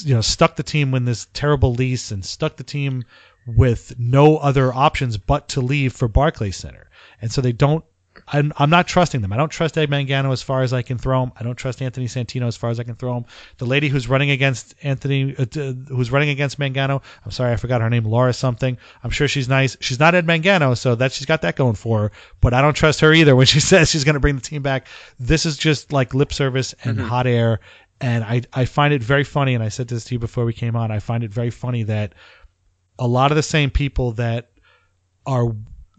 you know stuck the team in this terrible lease and stuck the team with no other options but to leave for Barclays Center. And so they don't I'm, I'm not trusting them. I don't trust Ed Mangano as far as I can throw him. I don't trust Anthony Santino as far as I can throw him. The lady who's running against Anthony, uh, who's running against Mangano, I'm sorry, I forgot her name, Laura something. I'm sure she's nice. She's not Ed Mangano, so that she's got that going for her. But I don't trust her either when she says she's going to bring the team back. This is just like lip service and Mm-hmm. hot air. And I, I find it very funny, and I said this to you before we came on. I find it very funny that a lot of the same people that are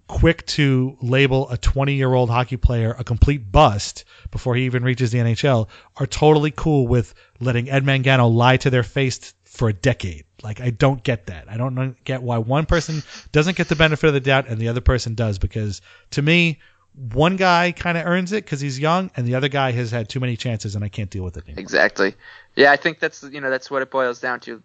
quick to label a 20 year old hockey player a complete bust before he even reaches the NHL are totally cool with letting Ed Mangano lie to their face for a decade. Like, I don't get that. I don't get why one person doesn't get the benefit of the doubt and the other person does because to me, one guy kind of earns it because he's young and the other guy has had too many chances and I can't deal with it anymore. Exactly. Yeah, I think that's you know that's what it boils down to.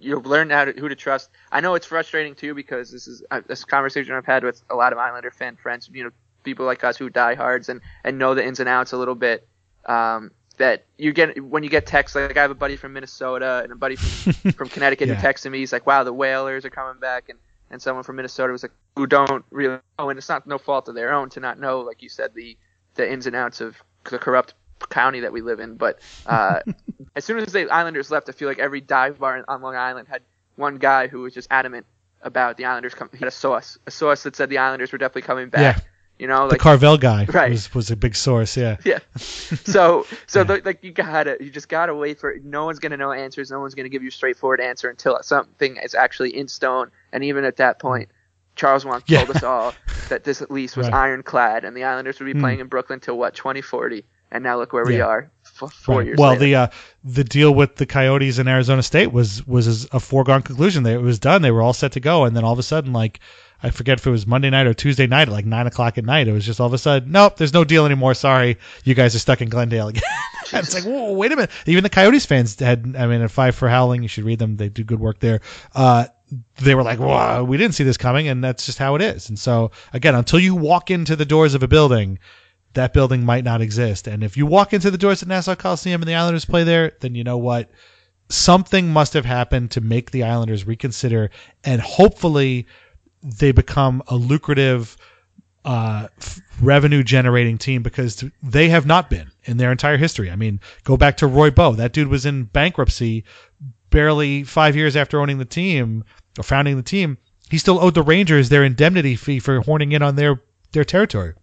You learn how to, who to trust. I know it's frustrating too because this is uh, this conversation I've had with a lot of Islander fan friends. You know, people like us who die hards and and know the ins and outs a little bit. Um, that you get when you get texts like I have a buddy from Minnesota and a buddy from, from Connecticut Yeah. who texted me. He's like, "Wow, the Whalers are coming back," and and someone from Minnesota was like, "Who don't really know," and it's not no fault of their own to not know, like you said, the the ins and outs of the corrupt county that we live in. But uh, as soon as the Islanders left, I feel like every dive bar on Long Island had one guy who was just adamant about the Islanders coming. He had a source, a source that said the Islanders were definitely coming back. Yeah. You know, The like Carvel guy Right. was, was a big source. Yeah. yeah. So so the, like you gotta you just gotta wait for it. No one's gonna know answers. No one's gonna give you a straightforward answer until something is actually in stone. And even at that point, Charles Wang Yeah. told us all that this at least was Right. ironclad, and the Islanders would be Hmm. playing in Brooklyn till what 2040. And now look where we Yeah. are, f- four Right. years Well, later. the uh, the deal with the Coyotes in Arizona State was was a foregone conclusion. They, it was done. They were all set to go, and then all of a sudden, like I forget if it was Monday night or Tuesday night, at like nine o'clock at night, it was just all of a sudden, nope, there's no deal anymore. Sorry, you guys are stuck in Glendale again. it's like, whoa, wait a minute. Even the Coyotes fans had, I mean, at Five for Howling, you should read them. They do good work there. Uh, they were like, wow, we didn't see this coming, and that's just how it is. And so, again, until you walk into the doors of a building, that building might not exist. And if you walk into the doors at Nassau Coliseum and the Islanders play there, then you know what? Something must have happened to make the Islanders reconsider, and hopefully they become a lucrative uh, revenue generating team because they have not been in their entire history. I mean, go back to Roy Boe. That dude was in bankruptcy barely five years after owning the team or founding the team. He still owed the Rangers their indemnity fee for horning in on their their territory.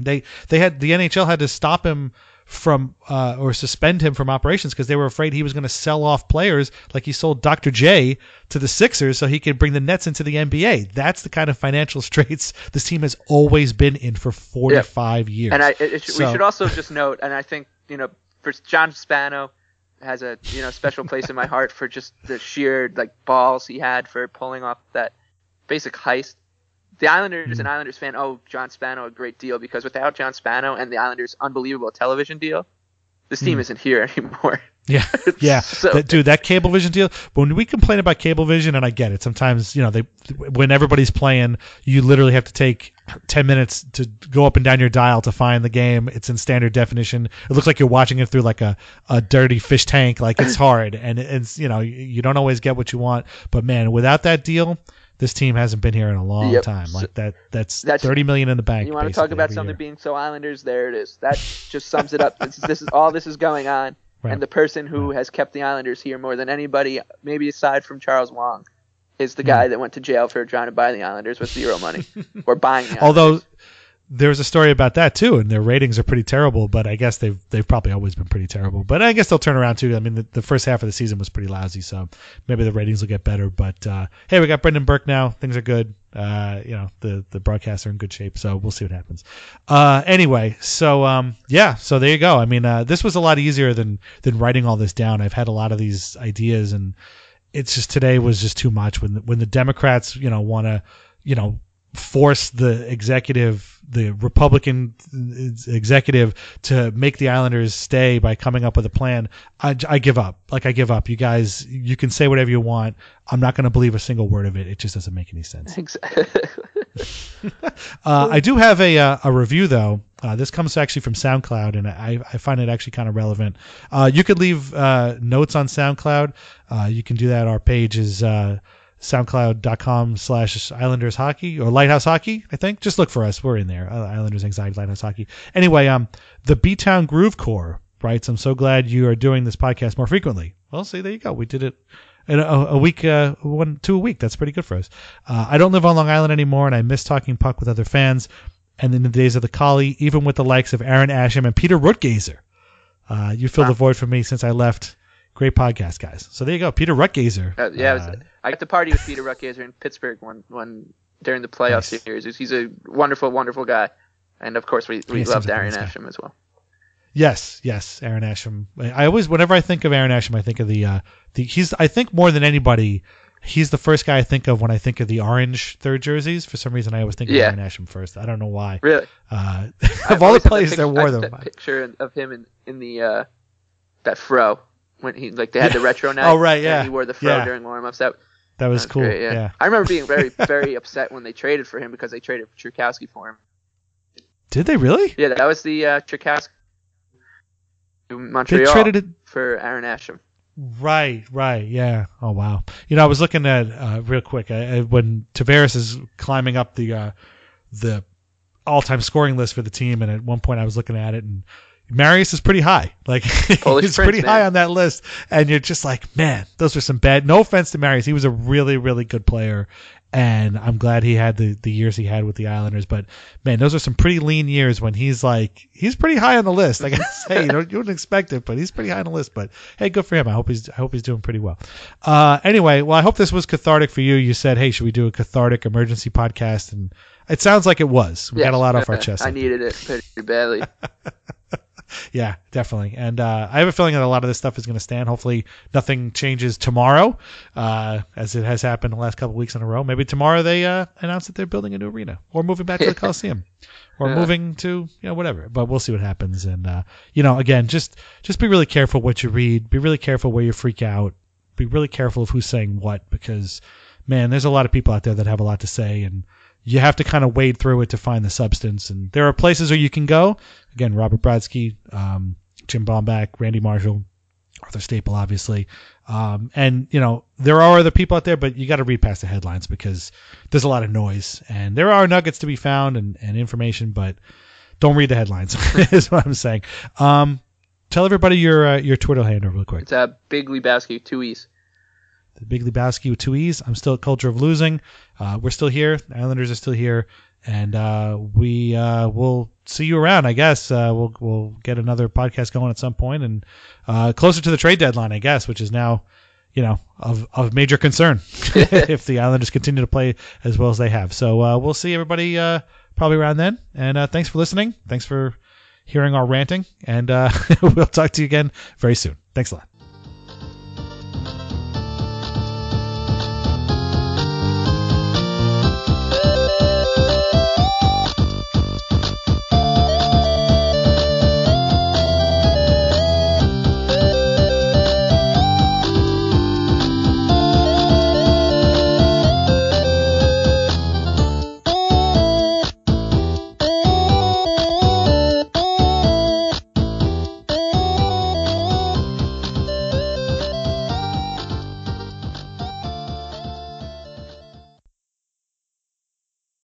They they had the NHL had to stop him from uh, or suspend him from operations because they were afraid he was going to sell off players like he sold Dr. J to the Sixers so he could bring the Nets into the NBA. That's the kind of financial straits this team has always been in for 45 years. And I, it, it should, we should also just note, and I think you know, for John Spano has a you know special place in my heart for just the sheer like balls he had for pulling off that basic heist. The Islanders, Hmm. an Islanders fan, oh John Spano, a great deal because without John Spano and the Islanders' unbelievable television deal, this team Hmm. isn't here anymore. Yeah, yeah, So- That- dude. That Cablevision deal. When we complain about Cablevision, and I get it, sometimes you know they when everybody's playing, you literally have to take ten minutes to go up and down your dial to find the game. It's in standard definition. It looks like you're watching it through like a, a dirty fish tank. Like it's hard, and it's you know you don't always get what you want. But man, without that deal. This team hasn't been here in a long Yep. time. Like that, that's, That's- thirty million in the bank. You want to talk about something year. being so Islanders? There it is. That just sums it up. This is, this is all this is going on, Right. and the person who has kept the Islanders here more than anybody, maybe aside from Charles Wang, is the hmm. guy that went to jail for trying to buy the Islanders with zero money or buying Although Islanders. there's a story about that too, and their ratings are pretty terrible. But I guess they've they've probably always been pretty terrible. But I guess they'll turn around too. I mean, the, the first half of the season was pretty lousy, so maybe the ratings will get better. But uh, hey, we got Brendan Burke now. Things are good. Uh, you know, the the broadcasts are in good shape, so we'll see what happens. Uh, anyway, so um, yeah, so there you go. I mean, uh, this was a lot easier than than writing all this down. I've had a lot of these ideas and it's just today was just too much when when the Democrats you know want to you know force the executive the Republican executive to make the Islanders stay by coming up with a plan I, I give up like I give up you guys you can say whatever you want I'm not going to believe a single word of it it just doesn't make any sense uh, I do have a uh, a review though. Uh, this comes actually from SoundCloud, and I, I find it actually kind of relevant. Uh, you could leave uh, notes on SoundCloud. Uh, you can do that. Our page is uh, soundcloud.com slash Islanders hockey or Lighthouse hockey, I think. Just look for us. We're in there. Uh, Islanders anxiety, Lighthouse hockey. Anyway, um, the B Town Groove Corps writes, I'm so glad you are doing this podcast more frequently. Well, see, there you go. We did it in a, a week, uh, one, two a week. That's pretty good for us. Uh, I don't live on Long Island anymore and I miss talking puck with other fans. And in the days of the collie, even with the likes of Arron Asham and Peter Rutgazer, uh, you filled Wow. the void for me since I left. Great podcast, guys. So there you go. Peter Rutgazer. Uh, yeah, was- Uh, I got to party with Peter Ruckazer in Pittsburgh one one during the playoff Nice. series. He's a wonderful, wonderful guy, and of course we we seems loved Arron nice. Asham as well. Yes, yes, Arron Asham. I always, whenever I think of Arron Asham, I think of the, uh, the he's. I think more than anybody, he's the first guy I think of when I think of the orange third jerseys. For some reason, I always think Yeah. of Arron Asham first. I don't know why. Really, Uh, of all the players that picture- wore them, that picture of him in in the uh, that fro when he like they had the retro night. Oh, right, yeah. And he wore the fro Yeah. during warm ups. That that was that's cool. great, yeah. I remember being very very upset when they traded for him because they traded Czerkawski for him. Did they really? Yeah, that was the uh, Czerkawski to They traded it. for Arron Asham. Right, right, yeah. Oh wow. You know, I was looking at uh, real quick I, I, when Tavares is climbing up the uh, the all-time scoring list for the team, and at one point I was looking at it, and Marius is pretty high. Like he's Prince, pretty man. high on that list, and you're just like, man, those were some bad. No offense to Marius, he was a really, really good player, and I'm glad he had the the years he had with the Islanders. But man, those are some pretty lean years when he's like he's pretty high on the list. I gotta say, you know, you wouldn't expect it, but he's pretty high on the list. But hey, good for him. I hope he's I hope he's doing pretty well. Uh, anyway, well, I hope this was cathartic for you. You said, hey, should we do a cathartic emergency podcast? And it sounds like it was. We got a lot off our chest. I needed it pretty badly. Yeah, definitely. And uh, I have a feeling that a lot of this stuff is going to stand. Hopefully, nothing changes tomorrow, uh, as it has happened the last couple weeks in a row. Maybe tomorrow they uh, announce that they're building a new arena or moving back to the Coliseum or Yeah. moving to you know whatever. But we'll see what happens. And uh, you know, again, just just be really careful what you read. Be really careful where you freak out. Be really careful of who's saying what because man, there's a lot of people out there that have a lot to say and you have to kind of wade through it to find the substance. And there are places where you can go. Again, Robert Brodsky, um, Jim Baumbach, Randi Marshall, Arthur Staple, obviously. Um, and, you know, there are other people out there, but you got to read past the headlines because there's a lot of noise. And there are nuggets to be found and, and information, but don't read the headlines, is what I'm saying. Um, tell everybody your uh, your Twitter handle real quick. It's a Big Lebowski, two E's. The Big Lebowski with two E's. I'm still at Culture of Losing. Uh, we're still here. The Islanders are still here, and uh, we uh, will see you around. I guess uh, we'll we'll get another podcast going at some point, and uh, closer to the trade deadline, I guess, which is now, you know, of of major concern if the Islanders continue to play as well as they have. So uh, we'll see everybody uh, probably around then. And uh, thanks for listening. Thanks for hearing our ranting, and uh, we'll talk to you again very soon. Thanks a lot.